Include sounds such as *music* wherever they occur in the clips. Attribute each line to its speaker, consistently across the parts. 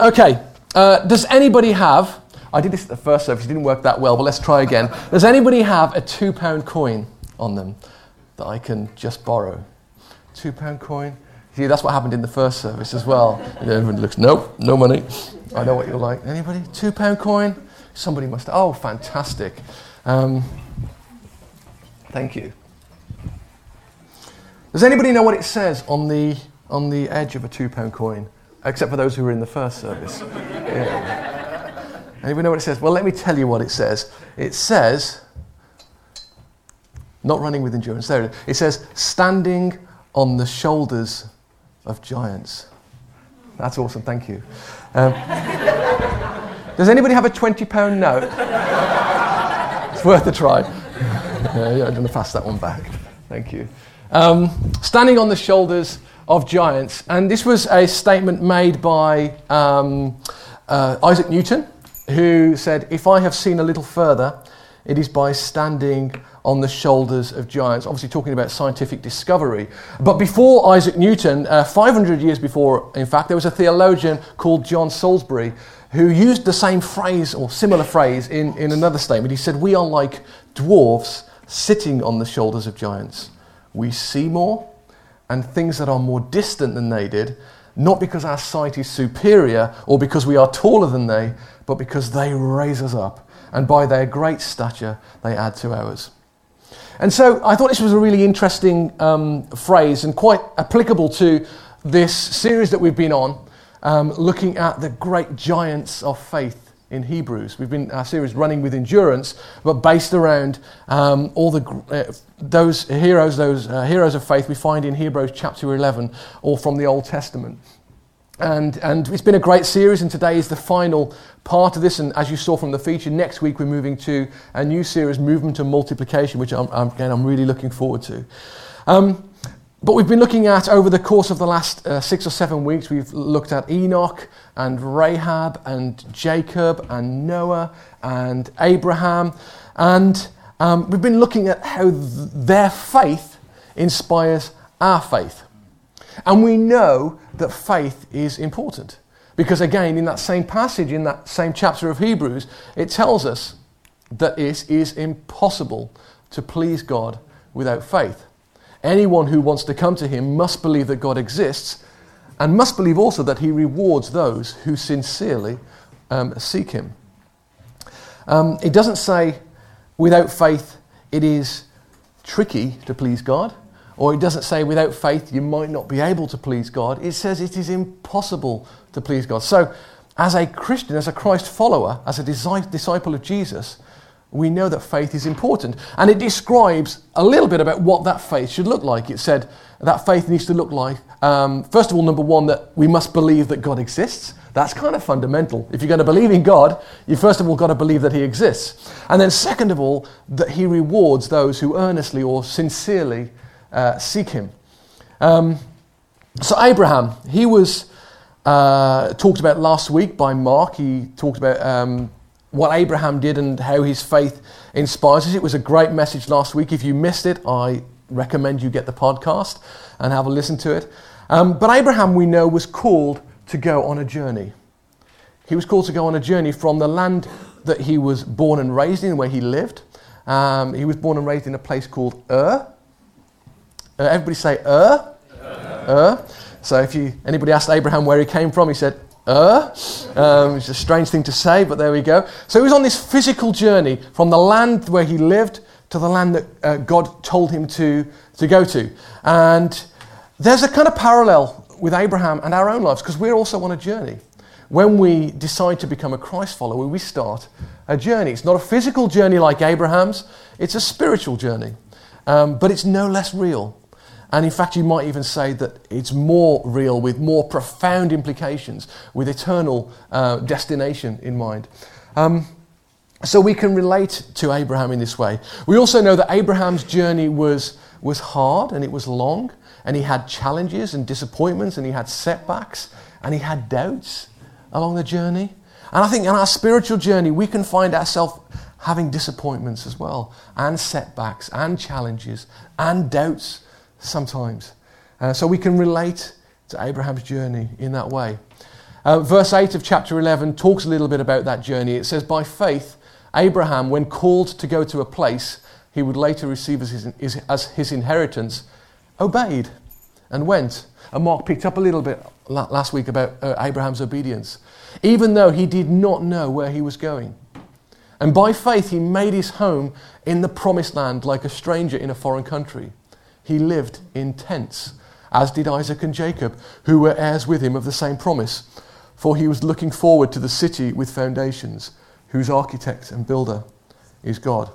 Speaker 1: Okay, uh, does anybody have, I did this at the first service, it didn't work that well, but let's try again. Does anybody have a two pound coin on them that I can just borrow? Two pound coin? See, that's what happened in the first service as well. Everyone looks, nope, no money. I know what you're like. Anybody? Two pound coin? Somebody must. Oh, fantastic. Um, thank you. Does anybody know what it says on the, on the edge of a two pound coin? Except for those who were in the first service. Yeah. Anybody know what it says? Well, let me tell you what it says. It says, not running with endurance, there it is. It says, standing on the shoulders of giants. That's awesome, thank you. Um, does anybody have a £20 note? it's worth a try. yeah, I'm going to pass that one back. Thank you. Um, standing on the shoulders of giants. And this was a statement made by um, uh, Isaac Newton, who said, If I have seen a little further, it is by standing on the shoulders of giants. Obviously, talking about scientific discovery. But before Isaac Newton, uh, 500 years before, in fact, there was a theologian called John Salisbury who used the same phrase or similar phrase in, in another statement. He said, We are like dwarfs sitting on the shoulders of giants. We see more, and things that are more distant than they did, not because our sight is superior or because we are taller than they, but because they raise us up. And by their great stature, they add to ours. And so I thought this was a really interesting um, phrase and quite applicable to this series that we've been on, um, looking at the great giants of faith in Hebrews. We've been our series running with endurance, but based around um, all the uh, those heroes, those uh, heroes of faith we find in Hebrews chapter 11, or from the Old Testament. And, and it's been a great series, and today is the final part of this. And as you saw from the feature, next week we're moving to a new series, Movement and Multiplication, which I'm, I'm again I'm really looking forward to. Um, but we've been looking at, over the course of the last uh, six or seven weeks, we've looked at Enoch and Rahab and Jacob and Noah and Abraham. And um, we've been looking at how th- their faith inspires our faith. And we know that faith is important. Because again, in that same passage, in that same chapter of Hebrews, it tells us that it is impossible to please God without faith. Anyone who wants to come to him must believe that God exists and must believe also that he rewards those who sincerely um, seek him. Um, it doesn't say without faith it is tricky to please God, or it doesn't say without faith you might not be able to please God. It says it is impossible to please God. So, as a Christian, as a Christ follower, as a disciple of Jesus, we know that faith is important. And it describes a little bit about what that faith should look like. It said that faith needs to look like, um, first of all, number one, that we must believe that God exists. That's kind of fundamental. If you're going to believe in God, you first of all got to believe that He exists. And then, second of all, that He rewards those who earnestly or sincerely uh, seek Him. Um, so, Abraham, he was uh, talked about last week by Mark. He talked about um, what Abraham did and how his faith inspires us. It was a great message last week. If you missed it, I recommend you get the podcast and have a listen to it. Um, but Abraham, we know, was called to go on a journey. He was called to go on a journey from the land that he was born and raised in, where he lived. Um, he was born and raised in a place called Ur. Uh, everybody say Ur. Ur. Ur. So if you anybody asked Abraham where he came from, he said uh, um, it's a strange thing to say, but there we go. So he was on this physical journey from the land where he lived to the land that uh, God told him to, to go to. And there's a kind of parallel with Abraham and our own lives because we're also on a journey. When we decide to become a Christ follower, we start a journey. It's not a physical journey like Abraham's, it's a spiritual journey. Um, but it's no less real. And in fact, you might even say that it's more real with more profound implications, with eternal uh, destination in mind. Um, so we can relate to Abraham in this way. We also know that Abraham's journey was, was hard and it was long, and he had challenges and disappointments, and he had setbacks, and he had doubts along the journey. And I think in our spiritual journey, we can find ourselves having disappointments as well, and setbacks, and challenges, and doubts sometimes. Uh, so we can relate to Abraham's journey in that way. Uh, verse 8 of chapter 11 talks a little bit about that journey. It says, By faith, Abraham, when called to go to a place he would later receive as his, as his inheritance, obeyed and went. And Mark picked up a little bit last week about uh, Abraham's obedience, even though he did not know where he was going. And by faith, he made his home in the promised land like a stranger in a foreign country. He lived in tents, as did Isaac and Jacob, who were heirs with him of the same promise. For he was looking forward to the city with foundations, whose architect and builder is God.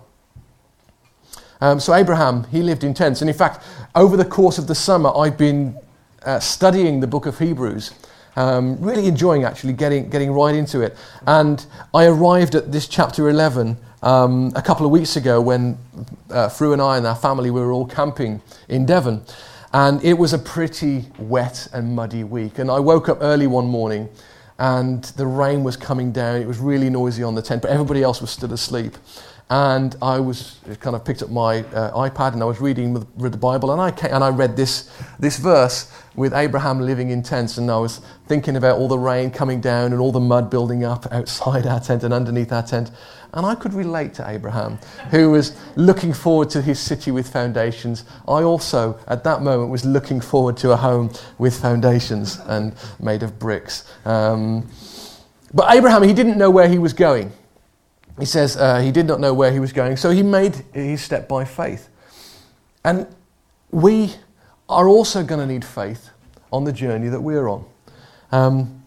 Speaker 1: Um, so, Abraham, he lived in tents. And in fact, over the course of the summer, I've been uh, studying the book of Hebrews. Um, really enjoying actually getting, getting right into it. And I arrived at this chapter 11 um, a couple of weeks ago when uh, Fru and I and our family we were all camping in Devon. And it was a pretty wet and muddy week. And I woke up early one morning and the rain was coming down. It was really noisy on the tent, but everybody else was still asleep. And I was kind of picked up my uh, iPad and I was reading the, the Bible and I, came, and I read this, this verse with Abraham living in tents. And I was thinking about all the rain coming down and all the mud building up outside *laughs* our tent and underneath our tent. And I could relate to Abraham, who was looking forward to his city with foundations. I also, at that moment, was looking forward to a home with foundations and made of bricks. Um, but Abraham, he didn't know where he was going. He says uh, he did not know where he was going, so he made his step by faith. And we are also going to need faith on the journey that we're on. Um,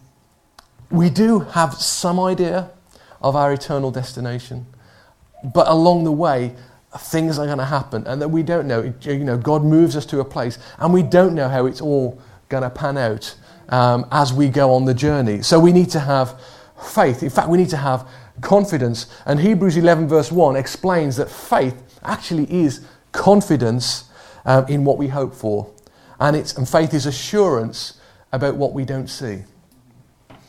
Speaker 1: we do have some idea of our eternal destination. But along the way, things are going to happen and that we don't know. You know, God moves us to a place and we don't know how it's all going to pan out um, as we go on the journey. So we need to have faith. In fact, we need to have confidence. And Hebrews 11, verse 1 explains that faith actually is confidence um, in what we hope for. And, it's, and faith is assurance about what we don't see.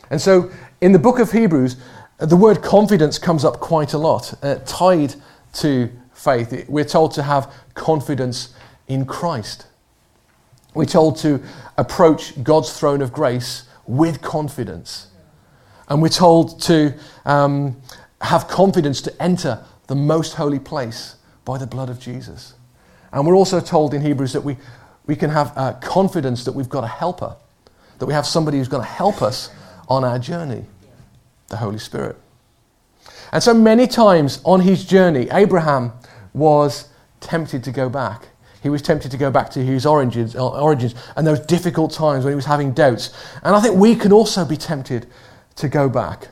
Speaker 1: And so in the book of Hebrews, the word confidence comes up quite a lot, uh, tied to faith. We're told to have confidence in Christ. We're told to approach God's throne of grace with confidence. And we're told to um, have confidence to enter the most holy place by the blood of Jesus. And we're also told in Hebrews that we, we can have uh, confidence that we've got a helper, that we have somebody who's going to help us on our journey the Holy Spirit. And so many times on his journey, Abraham was tempted to go back. He was tempted to go back to his origins, uh, origins and those difficult times when he was having doubts. And I think we can also be tempted to go back.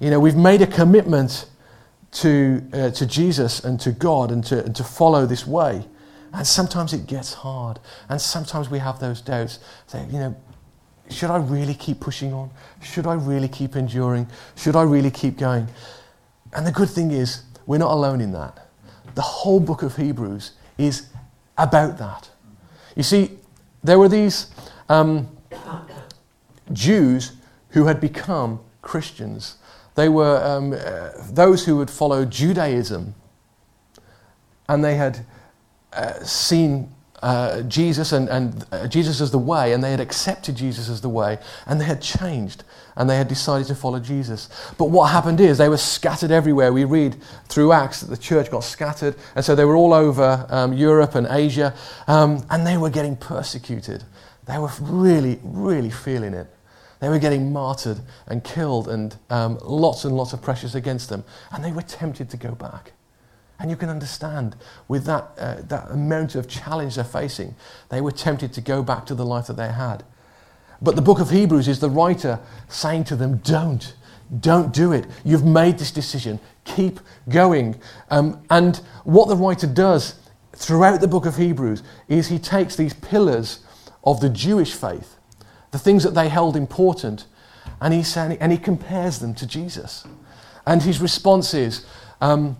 Speaker 1: You know, we've made a commitment to, uh, to Jesus and to God and to, and to follow this way. And sometimes it gets hard. And sometimes we have those doubts. Say, you know, should I really keep pushing on? Should I really keep enduring? Should I really keep going? And the good thing is, we're not alone in that. The whole book of Hebrews is about that. You see, there were these um, Jews who had become Christians. They were um, uh, those who had followed Judaism and they had uh, seen uh, Jesus and, and uh, Jesus as the way, and they had accepted Jesus as the way, and they had changed, and they had decided to follow Jesus. But what happened is they were scattered everywhere. We read through Acts that the church got scattered, and so they were all over um, Europe and Asia, um, and they were getting persecuted. They were really, really feeling it. They were getting martyred and killed, and um, lots and lots of pressures against them, and they were tempted to go back. And you can understand with that, uh, that amount of challenge they're facing, they were tempted to go back to the life that they had. But the book of Hebrews is the writer saying to them, Don't. Don't do it. You've made this decision. Keep going. Um, and what the writer does throughout the book of Hebrews is he takes these pillars of the Jewish faith, the things that they held important, and he, and he compares them to Jesus. And his response is, um,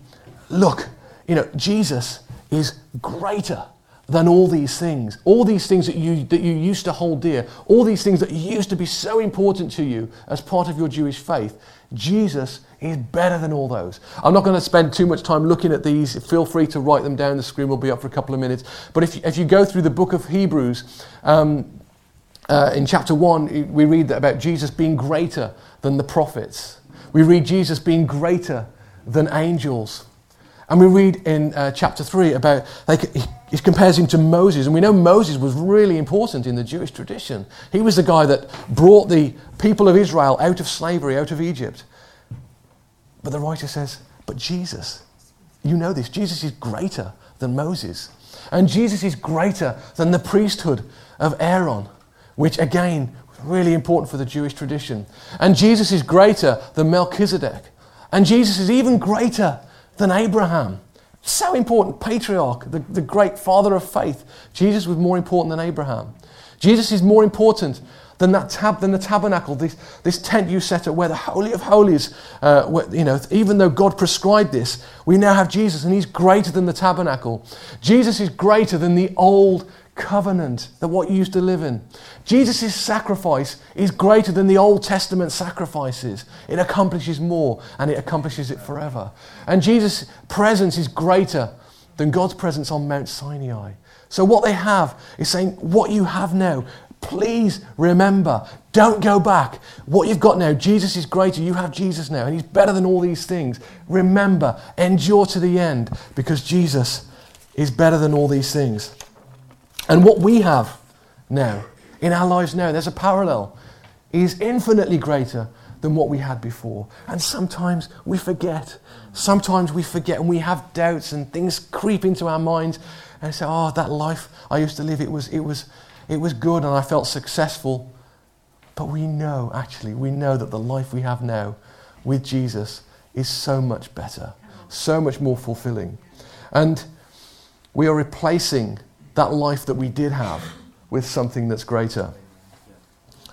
Speaker 1: look, you know, Jesus is greater than all these things. All these things that you, that you used to hold dear, all these things that used to be so important to you as part of your Jewish faith. Jesus is better than all those. I'm not going to spend too much time looking at these. Feel free to write them down. The screen will be up for a couple of minutes. But if, if you go through the book of Hebrews, um, uh, in chapter 1, we read about Jesus being greater than the prophets. We read Jesus being greater than angels. And we read in uh, chapter 3 about, like, he, he compares him to Moses. And we know Moses was really important in the Jewish tradition. He was the guy that brought the people of Israel out of slavery, out of Egypt. But the writer says, but Jesus, you know this, Jesus is greater than Moses. And Jesus is greater than the priesthood of Aaron, which again, was really important for the Jewish tradition. And Jesus is greater than Melchizedek. And Jesus is even greater than Abraham. So important, patriarch, the, the great father of faith. Jesus was more important than Abraham. Jesus is more important than, that tab, than the tabernacle, this, this tent you set up where the Holy of Holies, uh, where, you know, even though God prescribed this, we now have Jesus and he's greater than the tabernacle. Jesus is greater than the old covenant that what you used to live in. Jesus' sacrifice is greater than the Old Testament sacrifices. It accomplishes more and it accomplishes it forever. And Jesus' presence is greater than God's presence on Mount Sinai. So, what they have is saying, What you have now, please remember. Don't go back. What you've got now, Jesus is greater. You have Jesus now, and He's better than all these things. Remember, endure to the end because Jesus is better than all these things. And what we have now, in our lives now, there's a parallel, is infinitely greater than what we had before. And sometimes we forget. Sometimes we forget and we have doubts and things creep into our minds and say, oh, that life I used to live, it was, it was, it was good and I felt successful. But we know, actually, we know that the life we have now with Jesus is so much better, so much more fulfilling. And we are replacing that life that we did have with something that's greater.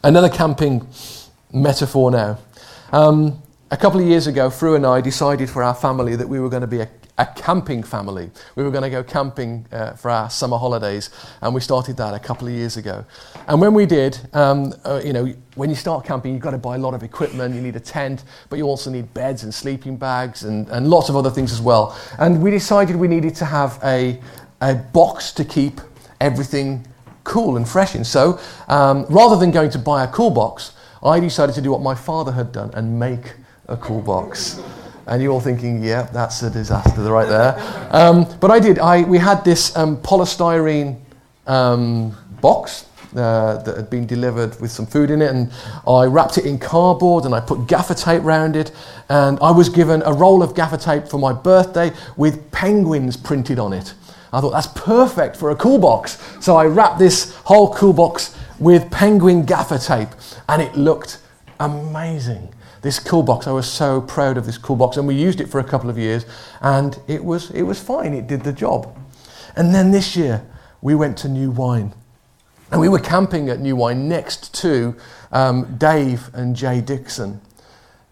Speaker 1: Another camping metaphor now. Um, a couple of years ago, Fru and I decided for our family that we were going to be a, a camping family. We were going to go camping uh, for our summer holidays, and we started that a couple of years ago. And when we did, um, uh, you know, when you start camping, you've got to buy a lot of equipment. You need a tent, but you also need beds and sleeping bags and, and lots of other things as well. And we decided we needed to have a, a box to keep everything cool and fresh in. So um, rather than going to buy a cool box, I decided to do what my father had done and make a cool box. And you're all thinking, yeah, that's a disaster right there. Um, but I did. I, we had this um, polystyrene um, box uh, that had been delivered with some food in it, and I wrapped it in cardboard and I put gaffer tape around it. And I was given a roll of gaffer tape for my birthday with penguins printed on it. I thought that's perfect for a cool box. So I wrapped this whole cool box with penguin gaffer tape and it looked amazing. This cool box, I was so proud of this cool box and we used it for a couple of years and it was, it was fine, it did the job. And then this year we went to New Wine and we were camping at New Wine next to um, Dave and Jay Dixon.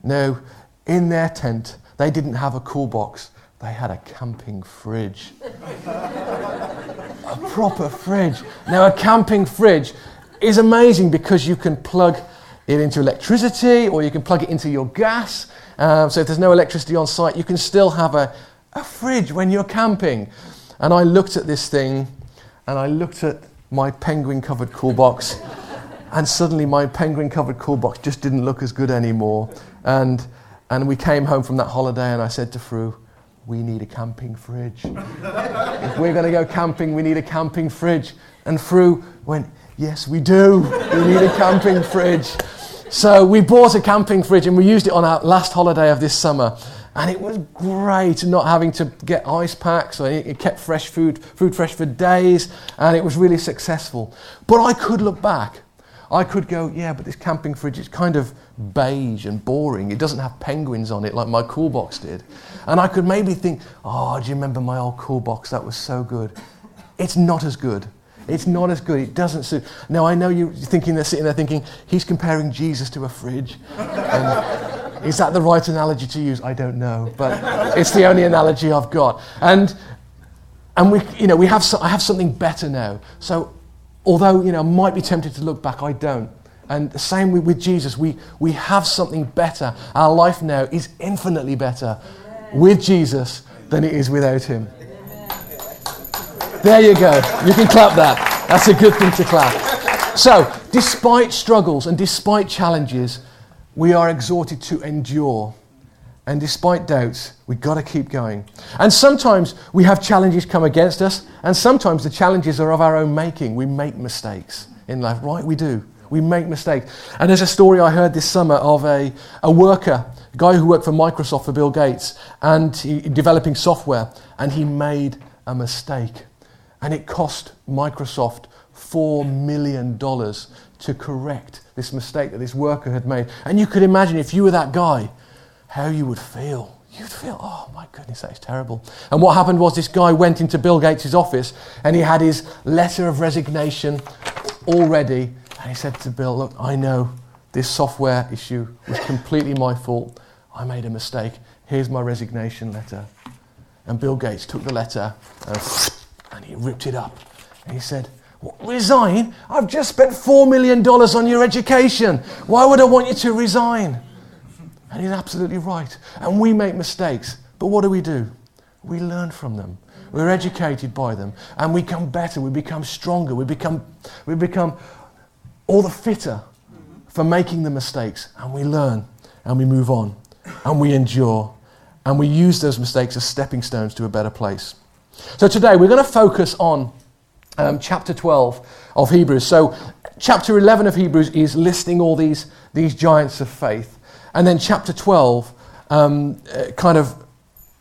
Speaker 1: Now, in their tent, they didn't have a cool box they had a camping fridge. a proper fridge. Now, a camping fridge is amazing because you can plug it into electricity or you can plug it into your gas. Um, so, if there's no electricity on site, you can still have a, a fridge when you're camping. And I looked at this thing and I looked at my penguin covered cool box, and suddenly my penguin covered cool box just didn't look as good anymore. And, and we came home from that holiday, and I said to Fru, we need a camping fridge. if we're going to go camping, we need a camping fridge. And Fru went, Yes, we do. We need a camping fridge. So we bought a camping fridge and we used it on our last holiday of this summer. And it was great not having to get ice packs. It kept fresh food, food fresh for days, and it was really successful. But I could look back. I could go, yeah, but this camping fridge is kind of beige and boring. It doesn't have penguins on it like my cool box did. And I could maybe think, oh, do you remember my old cool box? That was so good. It's not as good. It's not as good. It doesn't suit. Now, I know you're thinking, they're sitting there thinking, he's comparing Jesus to a fridge. And is that the right analogy to use? I don't know. But it's the only analogy I've got. And, and we, you know, we have, so, I have something better now. So, although, you know, might be tempted to look back, I don't. And the same with, with Jesus, we, we have something better. Our life now is infinitely better with Jesus than it is without him. There you go. You can clap that. That's a good thing to clap. So, despite struggles and despite challenges, we are exhorted to endure. And despite doubts, we've got to keep going. And sometimes we have challenges come against us, and sometimes the challenges are of our own making. We make mistakes in life, right? We do. We make mistakes. And there's a story I heard this summer of a, a worker, a guy who worked for Microsoft for Bill Gates, and he, developing software, and he made a mistake. And it cost Microsoft $4 million to correct this mistake that this worker had made. And you could imagine if you were that guy, how you would feel. You'd feel, oh my goodness, that is terrible. And what happened was this guy went into Bill Gates' office and he had his letter of resignation all ready. And he said to Bill, Look, I know this software issue was completely my fault. I made a mistake. Here's my resignation letter. And Bill Gates took the letter and and he ripped it up. And he said, Resign? I've just spent $4 million on your education. Why would I want you to resign? And he's absolutely right. And we make mistakes. But what do we do? We learn from them. We're educated by them. And we become better. We become stronger. We become, we become all the fitter for making the mistakes. And we learn. And we move on. And we endure. And we use those mistakes as stepping stones to a better place. So today we're going to focus on um, chapter 12 of Hebrews. So, chapter 11 of Hebrews is listing all these, these giants of faith. And then chapter 12 um, uh, kind of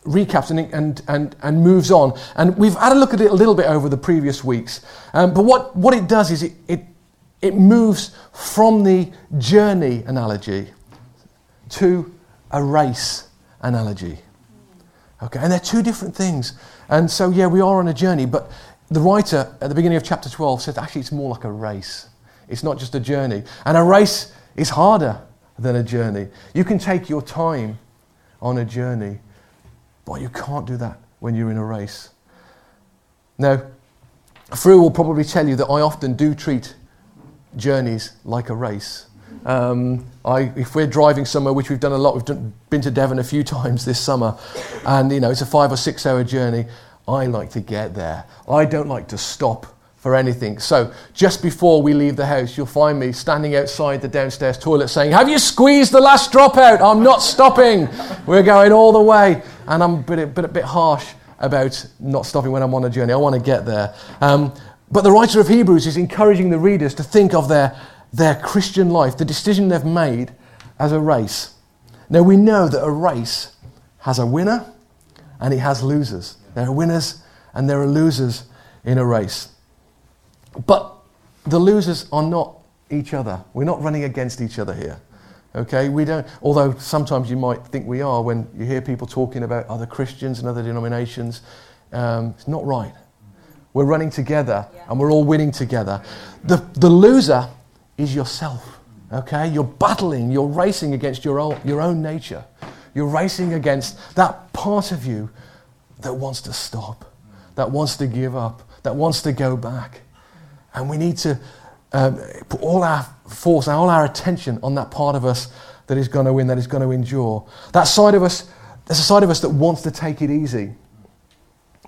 Speaker 1: recaps and, and, and, and moves on. And we've had a look at it a little bit over the previous weeks. Um, but what, what it does is it, it, it moves from the journey analogy to a race analogy. Okay, and they're two different things. And so, yeah, we are on a journey, but the writer at the beginning of chapter 12 said actually it's more like a race. It's not just a journey. And a race is harder than a journey. You can take your time on a journey, but you can't do that when you're in a race. Now, Fru will probably tell you that I often do treat journeys like a race. Um, I, if we're driving somewhere, which we've done a lot, we've done, been to Devon a few *laughs* times this summer, and you know it's a five or six hour journey. I like to get there. I don't like to stop for anything. So just before we leave the house, you'll find me standing outside the downstairs toilet saying, "Have you squeezed the last drop out? I'm not stopping. We're going all the way." And I'm a bit, bit, a bit harsh about not stopping when I'm on a journey. I want to get there. Um, but the writer of Hebrews is encouraging the readers to think of their their Christian life, the decision they've made as a race. Now, we know that a race has a winner and it has losers. There are winners and there are losers in a race. But the losers are not each other. We're not running against each other here. Okay, we don't, although sometimes you might think we are when you hear people talking about other Christians and other denominations. Um, it's not right. We're running together yeah. and we're all winning together. The, the loser is yourself. Okay? You're battling, you're racing against your own, your own nature. You're racing against that part of you that wants to stop, that wants to give up, that wants to go back. And we need to um, put all our force and all our attention on that part of us that is going to win, that is going to endure. That side of us, there's a side of us that wants to take it easy.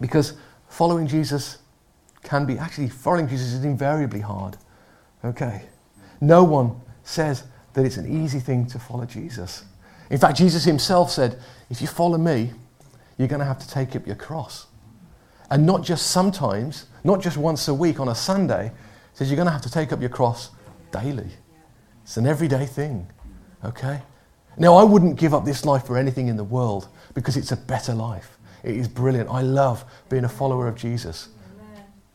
Speaker 1: Because following Jesus can be, actually, following Jesus is invariably hard. Okay? No one says that it's an easy thing to follow Jesus. In fact, Jesus himself said, if you follow me, you're going to have to take up your cross. And not just sometimes, not just once a week on a Sunday. He says you're going to have to take up your cross daily. It's an everyday thing. Okay? Now, I wouldn't give up this life for anything in the world because it's a better life. It is brilliant. I love being a follower of Jesus.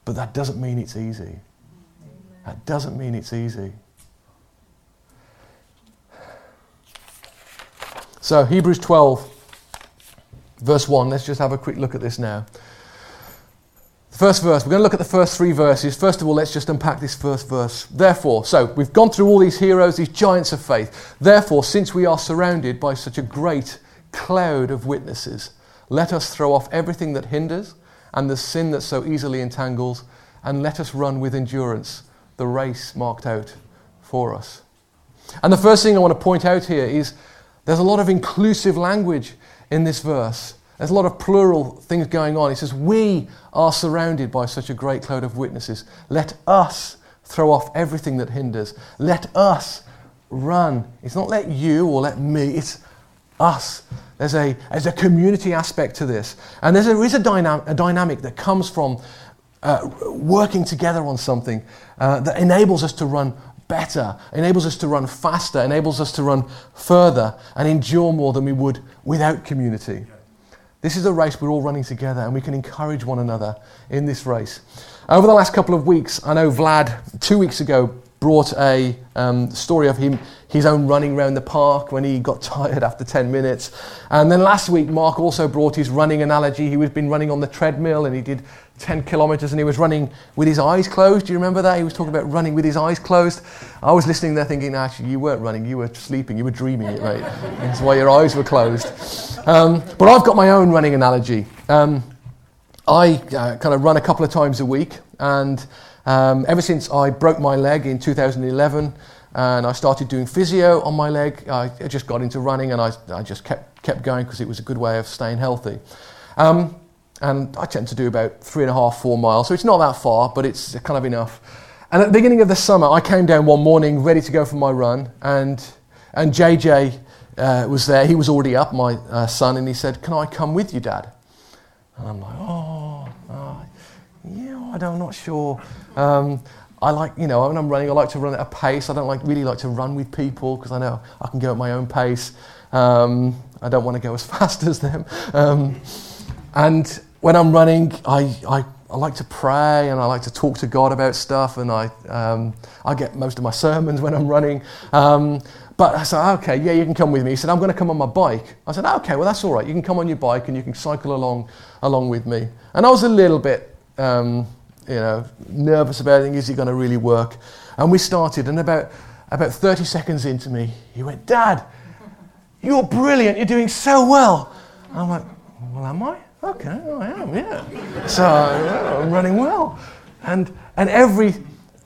Speaker 1: But that doesn't mean it's easy. That doesn't mean it's easy. So, Hebrews 12, verse 1. Let's just have a quick look at this now. First verse, we're going to look at the first three verses. First of all, let's just unpack this first verse. Therefore, so we've gone through all these heroes, these giants of faith. Therefore, since we are surrounded by such a great cloud of witnesses, let us throw off everything that hinders and the sin that so easily entangles, and let us run with endurance the race marked out for us. And the first thing I want to point out here is there's a lot of inclusive language in this verse. There's a lot of plural things going on. He says, We are surrounded by such a great cloud of witnesses. Let us throw off everything that hinders. Let us run. It's not let you or let me, it's us. There's a, there's a community aspect to this. And there's a, there is a, dynam- a dynamic that comes from uh, working together on something uh, that enables us to run better, enables us to run faster, enables us to run further and endure more than we would without community. This is a race we're all running together, and we can encourage one another in this race. Over the last couple of weeks, I know Vlad, two weeks ago, brought a um, story of him, his own running around the park when he got *laughs* tired after 10 minutes. And then last week, Mark also brought his running analogy. He was been running on the treadmill and he did 10 kilometers and he was running with his eyes closed. Do you remember that? He was talking about running with his eyes closed. I was listening there thinking, actually, you weren't running, you were sleeping, you were dreaming it, mate. *laughs* That's why your eyes were closed. Um, but I've got my own running analogy. Um, I uh, kind of run a couple of times a week and um, ever since I broke my leg in 2011 and I started doing physio on my leg, I, just got into running and I, I just kept, kept going because it was a good way of staying healthy. Um, and I tend to do about three and a half, four miles, so it's not that far, but it's kind of enough. And at the beginning of the summer, I came down one morning ready to go for my run, and, and JJ uh, was there. He was already up, my uh, son, and he said, Can I come with you, Dad? And I'm like, Oh, uh, yeah, I don't, I'm not sure. Um, I like, you know, when I'm running, I like to run at a pace. I don't like really like to run with people because I know I can go at my own pace. Um, I don't want to go as *laughs* fast as them. Um, and when I'm running, I, I, I, like to pray and I like to talk to God about stuff, and I, um, I get most of my sermons when I'm running. Um, but I said, okay, yeah, you can come with me. He said, I'm going to come on my bike. I said, okay, well, that's all right. You can come on your bike and you can cycle along, along with me. And I was a little bit, um, you know, nervous about it. Is it going to really work? And we started, and about, about 30 seconds into me, he went, Dad, you're brilliant. You're doing so well. I'm like, well, am I? Okay, I am, yeah. So I'm running well. And, and every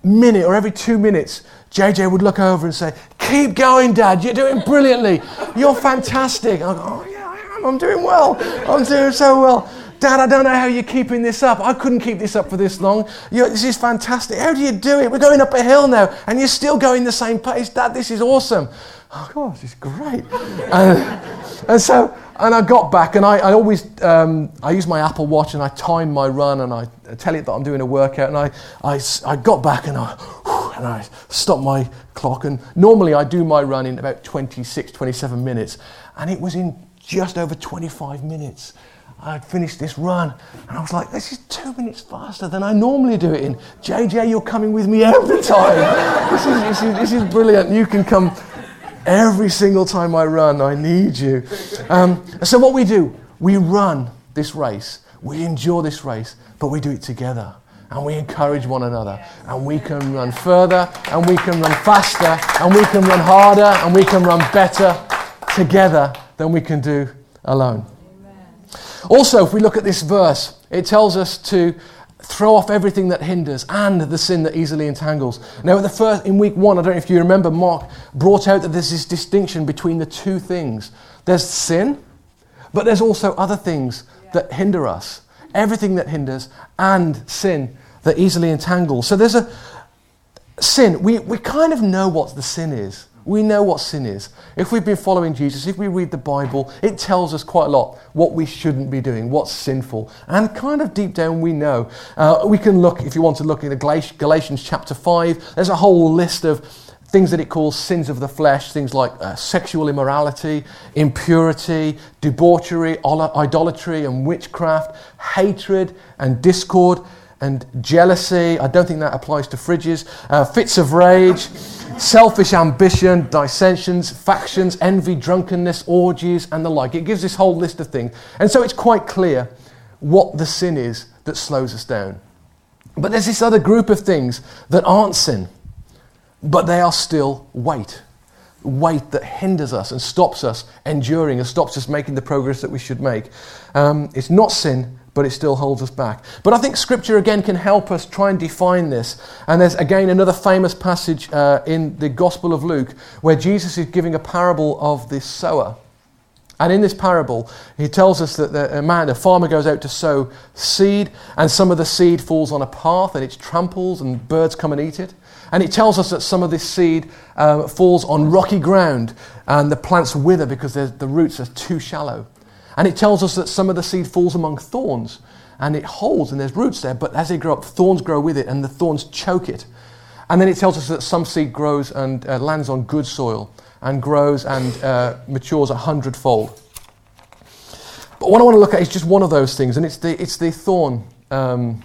Speaker 1: minute or every two minutes, JJ would look over and say, Keep going, Dad, you're doing brilliantly. You're fantastic. I go, Oh, yeah, I am. I'm doing well. I'm doing so well. Dad, I don't know how you're keeping this up. I couldn't keep this up for this long. You're, this is fantastic. How do you do it? We're going up a hill now, and you're still going the same pace. Dad, this is awesome. Oh, God, this is great. *laughs* and, and so and I got back, and I, I always um, I use my Apple Watch, and I time my run, and I tell it that I'm doing a workout, and I, I, I got back, and I and I stopped my clock, and normally I do my run in about 26, 27 minutes, and it was in just over 25 minutes. I'd finished this run, and I was like, this is two minutes faster than I normally do it in. JJ, you're coming with me every time. *laughs* this, is, this, is, this is brilliant. You can come Every single time I run, I need you. Um, so, what we do, we run this race, we endure this race, but we do it together. And we encourage one another. And we can run further, and we can run faster, and we can run harder, and we can run better together than we can do alone. Also, if we look at this verse, it tells us to throw off everything that hinders and the sin that easily entangles. Now, the first, in week one, I don't know if you remember, Mark brought out that there's this distinction between the two things there's sin, but there's also other things that hinder us. Everything that hinders and sin that easily entangles. So there's a sin. We, we kind of know what the sin is. We know what sin is. If we've been following Jesus, if we read the Bible, it tells us quite a lot what we shouldn't be doing, what's sinful. And kind of deep down, we know. Uh, we can look, if you want to look in Galatians chapter 5, there's a whole list of things that it calls sins of the flesh, things like uh, sexual immorality, impurity, debauchery, idolatry, and witchcraft, hatred and discord and jealousy. I don't think that applies to fridges. Uh, fits of rage, selfish ambition, dissensions, factions, envy, drunkenness, orgies, and the like. It gives this whole list of things. And so it's quite clear what the sin is that slows us down. But there's this other group of things that aren't sin, but they are still weight. Weight that hinders us and stops us enduring and stops us making the progress that we should make. Um, it's not sin, but it still holds us back. But I think Scripture again can help us try and define this. And there's again another famous passage uh, in the Gospel of Luke where Jesus is giving a parable of the sower. And in this parable, he tells us that the, a man, a farmer, goes out to sow seed, and some of the seed falls on a path and it's trampled, and birds come and eat it. And it tells us that some of this seed uh, falls on rocky ground, and the plants wither because the roots are too shallow. And it tells us that some of the seed falls among thorns and it holds and there's roots there, but as they grow up, thorns grow with it and the thorns choke it. And then it tells us that some seed grows and uh, lands on good soil and grows and uh, matures a hundredfold. But what I want to look at is just one of those things, and it's the, it's the thorn um,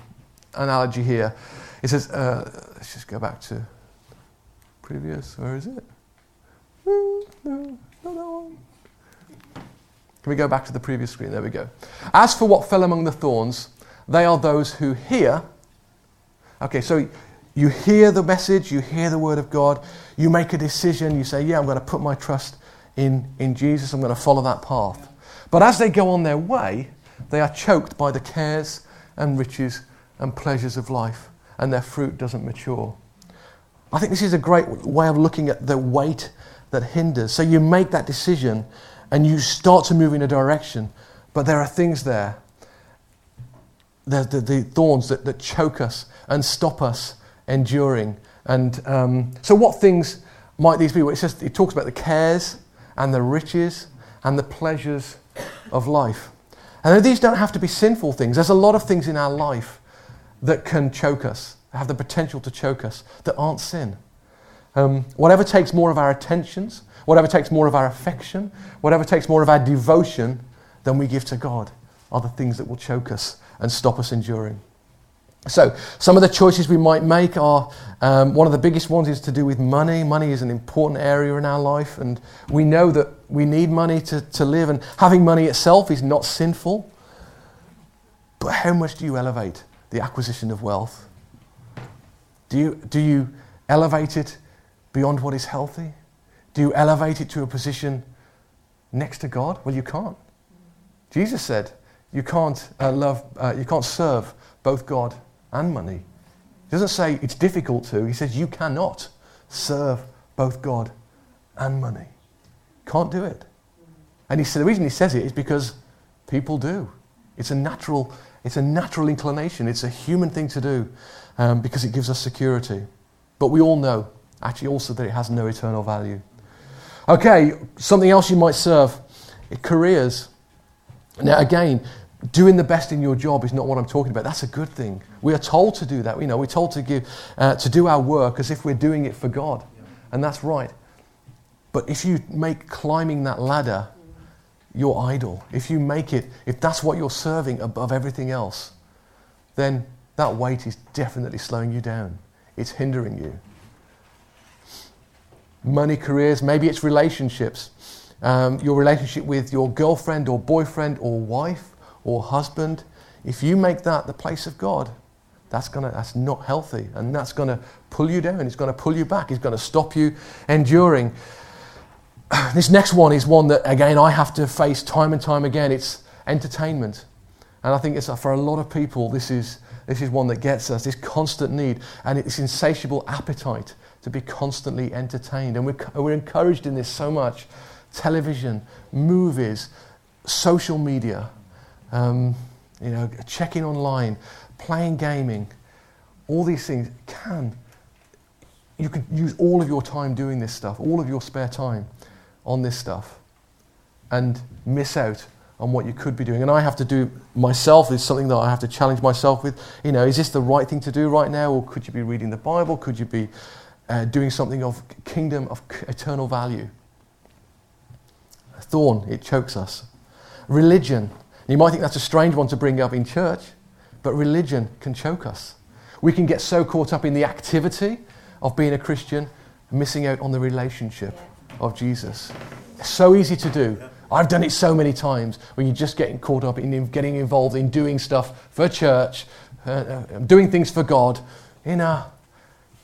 Speaker 1: analogy here. It says, uh, let's just go back to previous, where is it? No, no, no. Can we go back to the previous screen? There we go. As for what fell among the thorns, they are those who hear. Okay, so you hear the message, you hear the word of God, you make a decision, you say, Yeah, I'm going to put my trust in, in Jesus, I'm going to follow that path. But as they go on their way, they are choked by the cares and riches and pleasures of life, and their fruit doesn't mature. I think this is a great way of looking at the weight that hinders. So you make that decision and you start to move in a direction, but there are things there. There's the, the thorns that, that choke us and stop us enduring. And um, so, what things might these be? Well, it, says, it talks about the cares and the riches and the pleasures of life. And these don't have to be sinful things. There's a lot of things in our life that can choke us, have the potential to choke us, that aren't sin. Um, whatever takes more of our attentions, Whatever takes more of our affection, whatever takes more of our devotion than we give to God, are the things that will choke us and stop us enduring. So, some of the choices we might make are um, one of the biggest ones is to do with money. Money is an important area in our life, and we know that we need money to, to live, and having money itself is not sinful. But how much do you elevate the acquisition of wealth? Do you, do you elevate it beyond what is healthy? Do you elevate it to a position next to God? Well, you can't. Jesus said you can't uh, love, uh, you can't serve both God and money. He doesn't say it's difficult to. He says you cannot serve both God and money. Can't do it. And he said the reason he says it is because people do. It's a natural, it's a natural inclination. It's a human thing to do um, because it gives us security. But we all know, actually, also that it has no eternal value. Okay, something else you might serve careers. Now, again, doing the best in your job is not what I'm talking about. That's a good thing. We are told to do that. You know, we're told to give, uh, to do our work as if we're doing it for God, and that's right. But if you make climbing that ladder your idol, if you make it, if that's what you're serving above everything else, then that weight is definitely slowing you down. It's hindering you money, careers, maybe it's relationships. Um, your relationship with your girlfriend or boyfriend or wife or husband. If you make that the place of God, that's, gonna, that's not healthy and that's going to pull you down. It's going to pull you back. It's going to stop you enduring. *clears throat* This next one is one that, again, I have to face time and time again. It's entertainment. And I think it's, for a lot of people, this is, this is one that gets us this constant need and it's insatiable appetite to be constantly entertained. And we're, we're encouraged in this so much television, movies, social media, um, you know, checking online, playing gaming, all these things can. You can use all of your time doing this stuff, all of your spare time on this stuff, and miss out on what you could be doing. And I have to do myself is something that I have to challenge myself with. You know, is this the right thing to do right now, or could you be reading the Bible? Could you be uh, doing something of kingdom of eternal value. A thorn, it chokes us. Religion. You might think that's a strange one to bring up in church, but religion can choke us. We can get so caught up in the activity of being a Christian, missing out on the relationship of Jesus. It's so easy to do. I've done it so many times when you're just getting caught up in getting involved in doing stuff for church, uh, uh, doing things for God, you know,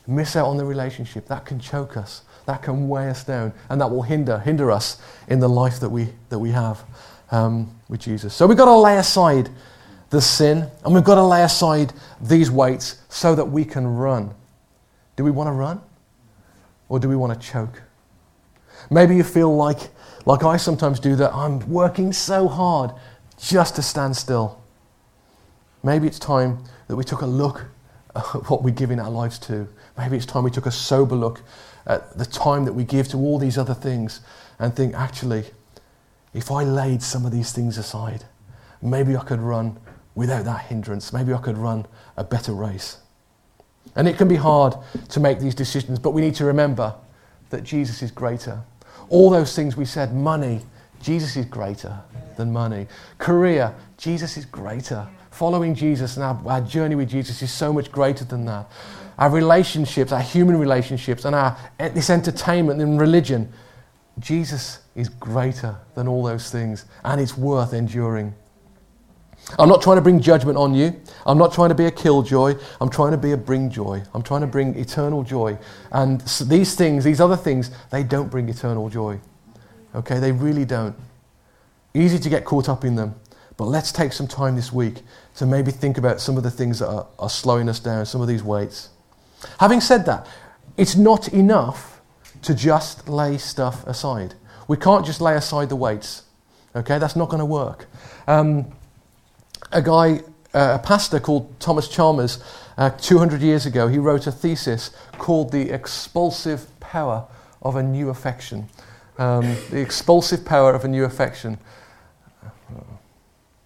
Speaker 1: miss out on the relationship. That can choke us. That can weigh us down, and that will hinder hinder us in the life that we that we have um, with Jesus. So we've got to lay aside the sin, and we've got to lay aside these weights so that we can run. Do we want to run, or do we want to choke? Maybe you feel like, like I sometimes do, that I'm working so hard just to stand still. Maybe it's time that we took a look *laughs* at what we're giving our lives to. Maybe it's time we took a sober look at the time that we give to all these other things and think, actually, if I laid some of these things aside, maybe I could run without that hindrance. Maybe I could run a better race. And it can be hard to make these decisions, but we need to remember that Jesus is greater. All those things we said, money, Jesus is greater than money. Career, Jesus is greater. Following Jesus and our, our journey with Jesus is so much greater than that. Our relationships, our human relationships, and our, eh, this entertainment and religion, Jesus is greater than all those things, and it's worth enduring. I'm not trying to bring judgment on you. I'm not trying to be a killjoy. I'm trying to be a bring joy. I'm trying to bring eternal joy. And these things, these other things, they don't bring eternal joy. Okay, they really don't. Easy to get caught up in them. But let's take some time this week to maybe think about some of the things that are, are slowing us down, some of these weights. Having said that, it's not enough to just lay stuff aside. We can't just lay aside the weights. Okay, that's not going to work. Um, a guy, uh, a pastor called Thomas Chalmers, uh, 200 years ago, he wrote a thesis called The Expulsive Power of a New Affection. Um, the expulsive power of a new affection.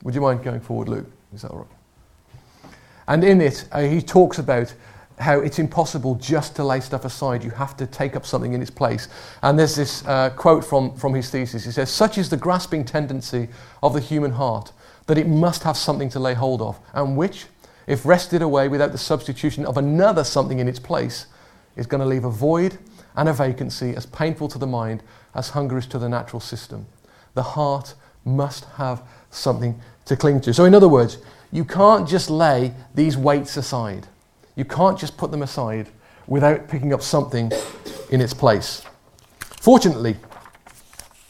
Speaker 1: Would you mind going forward, Luke? Is that all right? And in it, uh, he talks about how it's impossible just to lay stuff aside. You have to take up something in its place. And there's this uh, quote from, from his thesis. He says, Such is the grasping tendency of the human heart that it must have something to lay hold of, and which, if wrested away without the substitution of another something in its place, is going to leave a void and a vacancy as painful to the mind as hunger is to the natural system. The heart must have something to cling to. So, in other words, you can't just lay these weights aside. You can't just put them aside without picking up something in its place. Fortunately,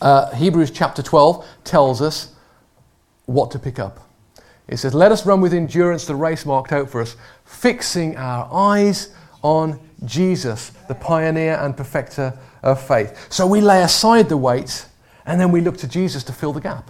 Speaker 1: uh, Hebrews chapter 12 tells us what to pick up. It says, Let us run with endurance the race marked out for us, fixing our eyes on Jesus, the pioneer and perfecter of faith. So we lay aside the weights and then we look to Jesus to fill the gap.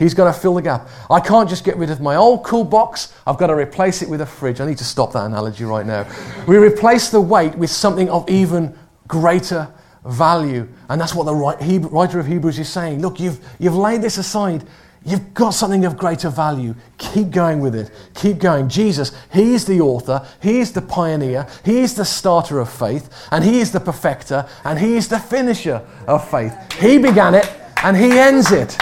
Speaker 1: He's going to fill the gap. I can't just get rid of my old cool box. I've got to replace it with a fridge. I need to stop that analogy right now. We replace the weight with something of even greater value. And that's what the writer of Hebrews is saying. Look, you've, you've laid this aside. You've got something of greater value. Keep going with it. Keep going. Jesus, He is the author, He is the pioneer, He is the starter of faith, and He is the perfecter, and He is the finisher of faith. He began it, and He ends it.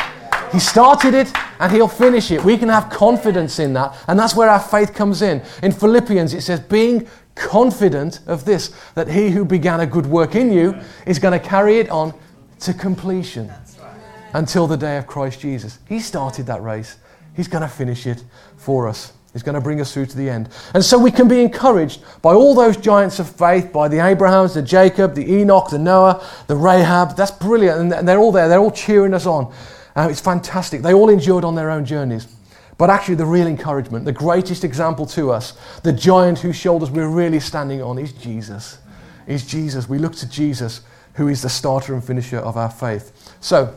Speaker 1: He started it, and He'll finish it. We can have confidence in that, and that's where our faith comes in. In Philippians, it says, being confident of this, that He who began a good work in you is going to carry it on to completion until the day of Christ Jesus. He started that race. He's going to finish it for us. He's going to bring us through to the end. And so we can be encouraged by all those giants of faith, by the Abrahams, the Jacob, the Enoch, the Noah, the Rahab. That's brilliant. And they're all there. They're all cheering us on. Uh, it's fantastic. They all endured on their own journeys. But actually, the real encouragement, the greatest example to us, the giant whose shoulders we're really standing on is Jesus. Is Jesus. We look to Jesus, who is the starter and finisher of our faith. So,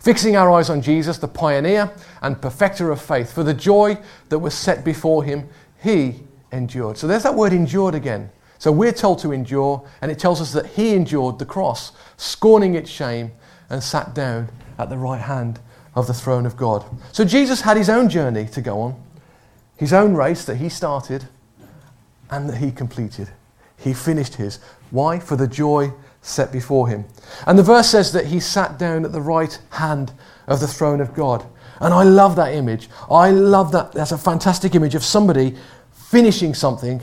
Speaker 1: fixing our eyes on Jesus, the pioneer and perfecter of faith. For the joy that was set before him, he endured. So there's that word endured again. So we're told to endure, and it tells us that he endured the cross, scorning its shame, and sat down at the right hand of the throne of God. So Jesus had his own journey to go on, his own race that he started and that he completed. He finished his. Why? For the joy set before him. And the verse says that he sat down at the right hand of the throne of God. And I love that image. I love that. That's a fantastic image of somebody finishing something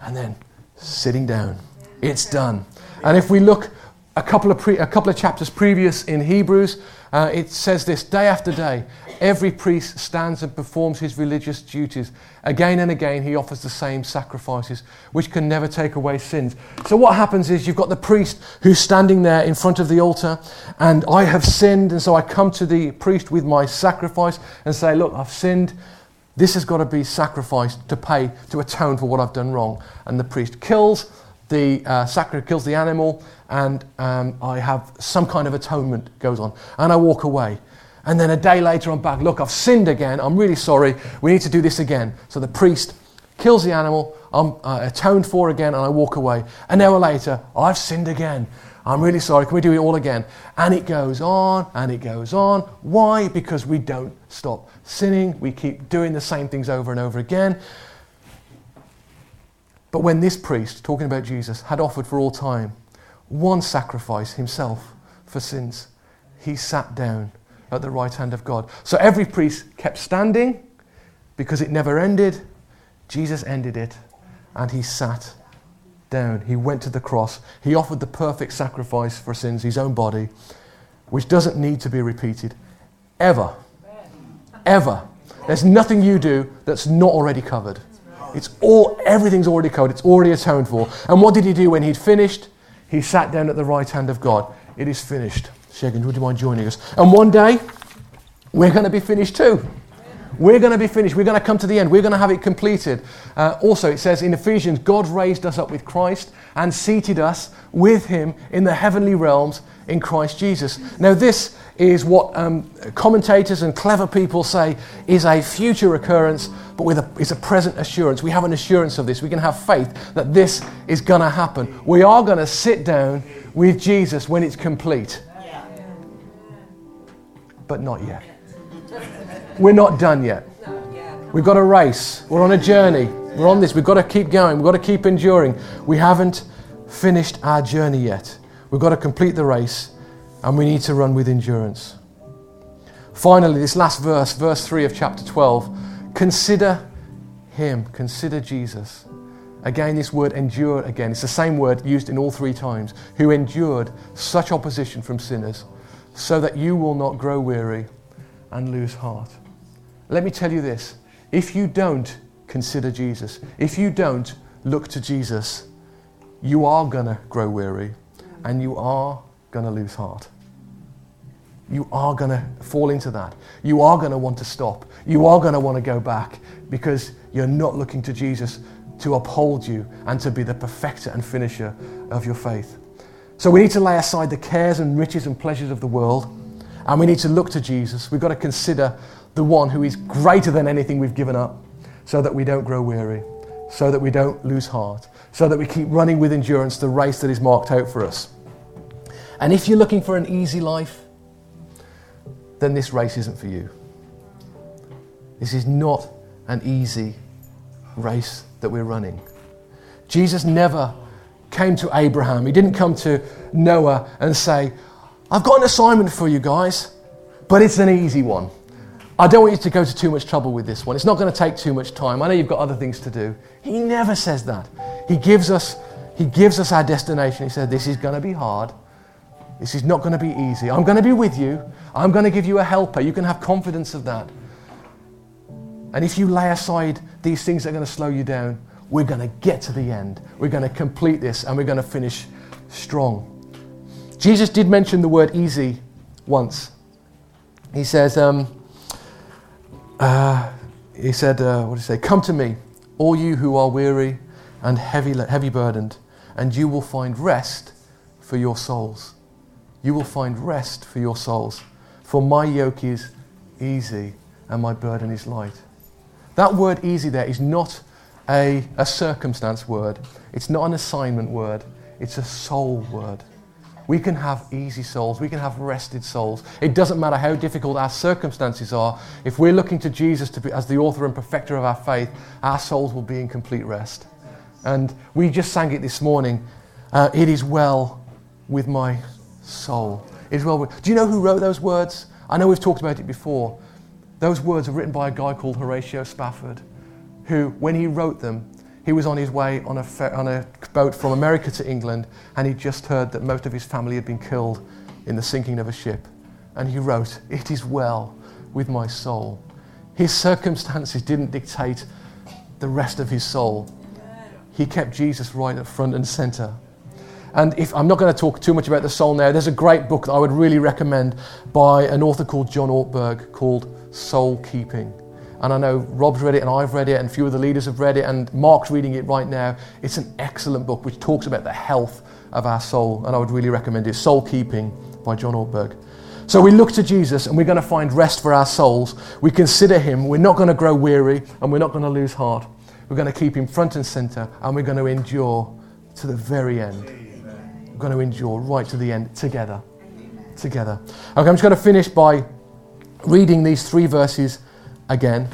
Speaker 1: and then sitting down. It's done. And if we look a couple of, pre- a couple of chapters previous in Hebrews, uh, it says this day after day, every priest stands and performs his religious duties. Again and again, he offers the same sacrifices, which can never take away sins. So, what happens is you've got the priest who's standing there in front of the altar, and I have sinned, and so I come to the priest with my sacrifice and say, Look, I've sinned. This has got to be sacrificed to pay, to atone for what I've done wrong. And the priest kills the uh, kills the animal, and um, I have some kind of atonement goes on. And I walk away. And then a day later, I'm back. Look, I've sinned again. I'm really sorry. We need to do this again. So the priest kills the animal. I'm uh, atoned for again, and I walk away. An hour later, I've sinned again. I'm really sorry. Can we do it all again? And it goes on and it goes on. Why? Because we don't stop sinning. We keep doing the same things over and over again. But when this priest, talking about Jesus, had offered for all time one sacrifice himself for sins, he sat down at the right hand of God. So every priest kept standing because it never ended. Jesus ended it and he sat down. He went to the cross. He offered the perfect sacrifice for sins, his own body, which doesn't need to be repeated ever. Ever. There's nothing you do that's not already covered. It's all everything's already covered, it's already atoned for. And what did he do when he'd finished? He sat down at the right hand of God. It is finished. Shagan, would you mind joining us? And one day, we're going to be finished too. We're going to be finished. We're going to come to the end. We're going to have it completed. Uh, also, it says in Ephesians, God raised us up with Christ and seated us with him in the heavenly realms in Christ Jesus. Now, this is what um, commentators and clever people say is a future occurrence, but with a, it's a present assurance. We have an assurance of this. We can have faith that this is going to happen. We are going to sit down with Jesus when it's complete. But not yet. We're not done yet. We've got a race. We're on a journey. We're on this. We've got to keep going. We've got to keep enduring. We haven't finished our journey yet. We've got to complete the race and we need to run with endurance. Finally, this last verse, verse 3 of chapter 12, consider him, consider Jesus. Again, this word endure again. It's the same word used in all three times. Who endured such opposition from sinners, so that you will not grow weary and lose heart. Let me tell you this if you don't consider Jesus, if you don't look to Jesus, you are going to grow weary and you are going to lose heart. You are going to fall into that. You are going to want to stop. You are going to want to go back because you're not looking to Jesus to uphold you and to be the perfecter and finisher of your faith. So we need to lay aside the cares and riches and pleasures of the world and we need to look to Jesus. We've got to consider the one who is greater than anything we've given up so that we don't grow weary, so that we don't lose heart, so that we keep running with endurance the race that is marked out for us. And if you're looking for an easy life, then this race isn't for you. This is not an easy race that we're running. Jesus never came to Abraham, he didn't come to Noah and say, I've got an assignment for you guys, but it's an easy one. I don't want you to go to too much trouble with this one. It's not going to take too much time. I know you've got other things to do. He never says that. He gives us, he gives us our destination. He said, This is going to be hard. This is not going to be easy. I'm going to be with you. I'm going to give you a helper. You can have confidence of that. And if you lay aside these things that are going to slow you down, we're going to get to the end. We're going to complete this and we're going to finish strong. Jesus did mention the word easy once. He says, um, uh, he said, uh, what did he say? Come to me, all you who are weary and heavy, heavy burdened, and you will find rest for your souls you will find rest for your souls. For my yoke is easy and my burden is light. That word easy there is not a, a circumstance word, it's not an assignment word, it's a soul word. We can have easy souls. We can have rested souls. It doesn't matter how difficult our circumstances are. If we're looking to Jesus to be, as the author and perfecter of our faith, our souls will be in complete rest. And we just sang it this morning. Uh, it is well with my soul is well. Do you know who wrote those words? I know we've talked about it before. Those words are written by a guy called Horatio Spafford, who, when he wrote them, he was on his way on a, on a boat from America to England, and he just heard that most of his family had been killed in the sinking of a ship. And he wrote, It is well with my soul. His circumstances didn't dictate the rest of his soul. He kept Jesus right at front and center. And if I'm not going to talk too much about the soul now, there's a great book that I would really recommend by an author called John Ortberg called Soul Keeping. And I know Rob's read it and I've read it and a few of the leaders have read it and Mark's reading it right now. It's an excellent book which talks about the health of our soul and I would really recommend it. Soul Keeping by John Ortberg. So we look to Jesus and we're going to find rest for our souls. We consider him. We're not going to grow weary and we're not going to lose heart. We're going to keep him front and center and we're going to endure to the very end. We're going to endure right to the end together. Together. Okay, I'm just going to finish by reading these three verses again.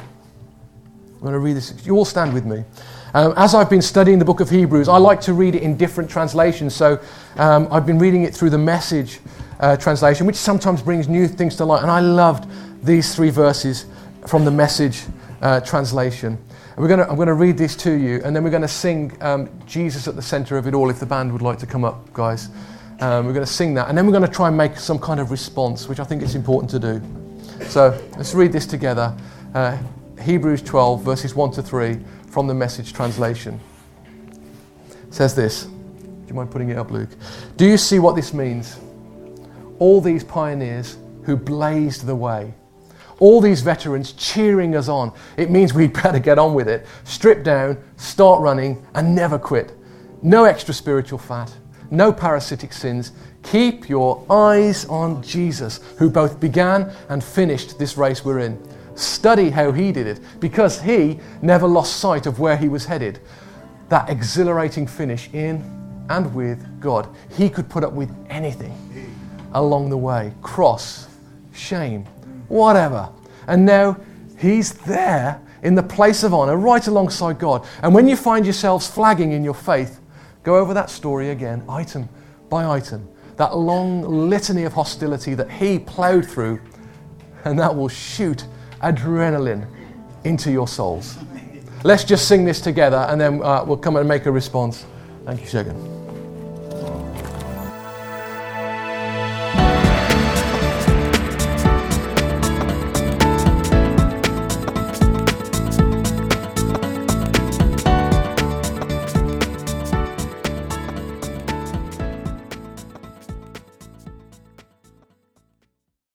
Speaker 1: I'm going to read this. You all stand with me. Um, as I've been studying the book of Hebrews, I like to read it in different translations. So um, I've been reading it through the message uh, translation, which sometimes brings new things to light. And I loved these three verses from the message uh, translation. We're gonna, I'm going to read this to you, and then we're going to sing um, Jesus at the center of it all if the band would like to come up, guys. Um, we're going to sing that, and then we're going to try and make some kind of response, which I think is important to do. So let's read this together. Uh, Hebrews 12, verses 1 to 3 from the message translation. It says this. Do you mind putting it up, Luke? Do you see what this means? All these pioneers who blazed the way, all these veterans cheering us on. It means we'd better get on with it. Strip down, start running, and never quit. No extra spiritual fat, no parasitic sins. Keep your eyes on Jesus, who both began and finished this race we're in. Study how he did it, because he never lost sight of where he was headed. That exhilarating finish in and with God. He could put up with anything along the way cross, shame, whatever. And now he's there in the place of honor, right alongside God. And when you find yourselves flagging in your faith, go over that story again, item by item. That long litany of hostility that he plowed through, and that will shoot adrenaline into your souls. Let's just sing this together and then uh, we'll come and make a response. Thank you, Shagan.